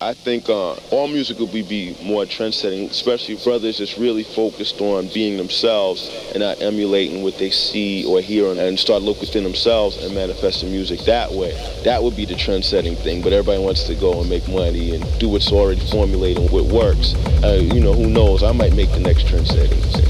I think uh, all music would be, more trendsetting, especially brothers that's really focused on being themselves and not emulating what they see or hear and start look within themselves and manifest the music that way. That would be the trendsetting thing. But everybody wants to go and make money and do what's already formulated, what works. Uh, you know, who knows? I might make the next trendsetting. thing.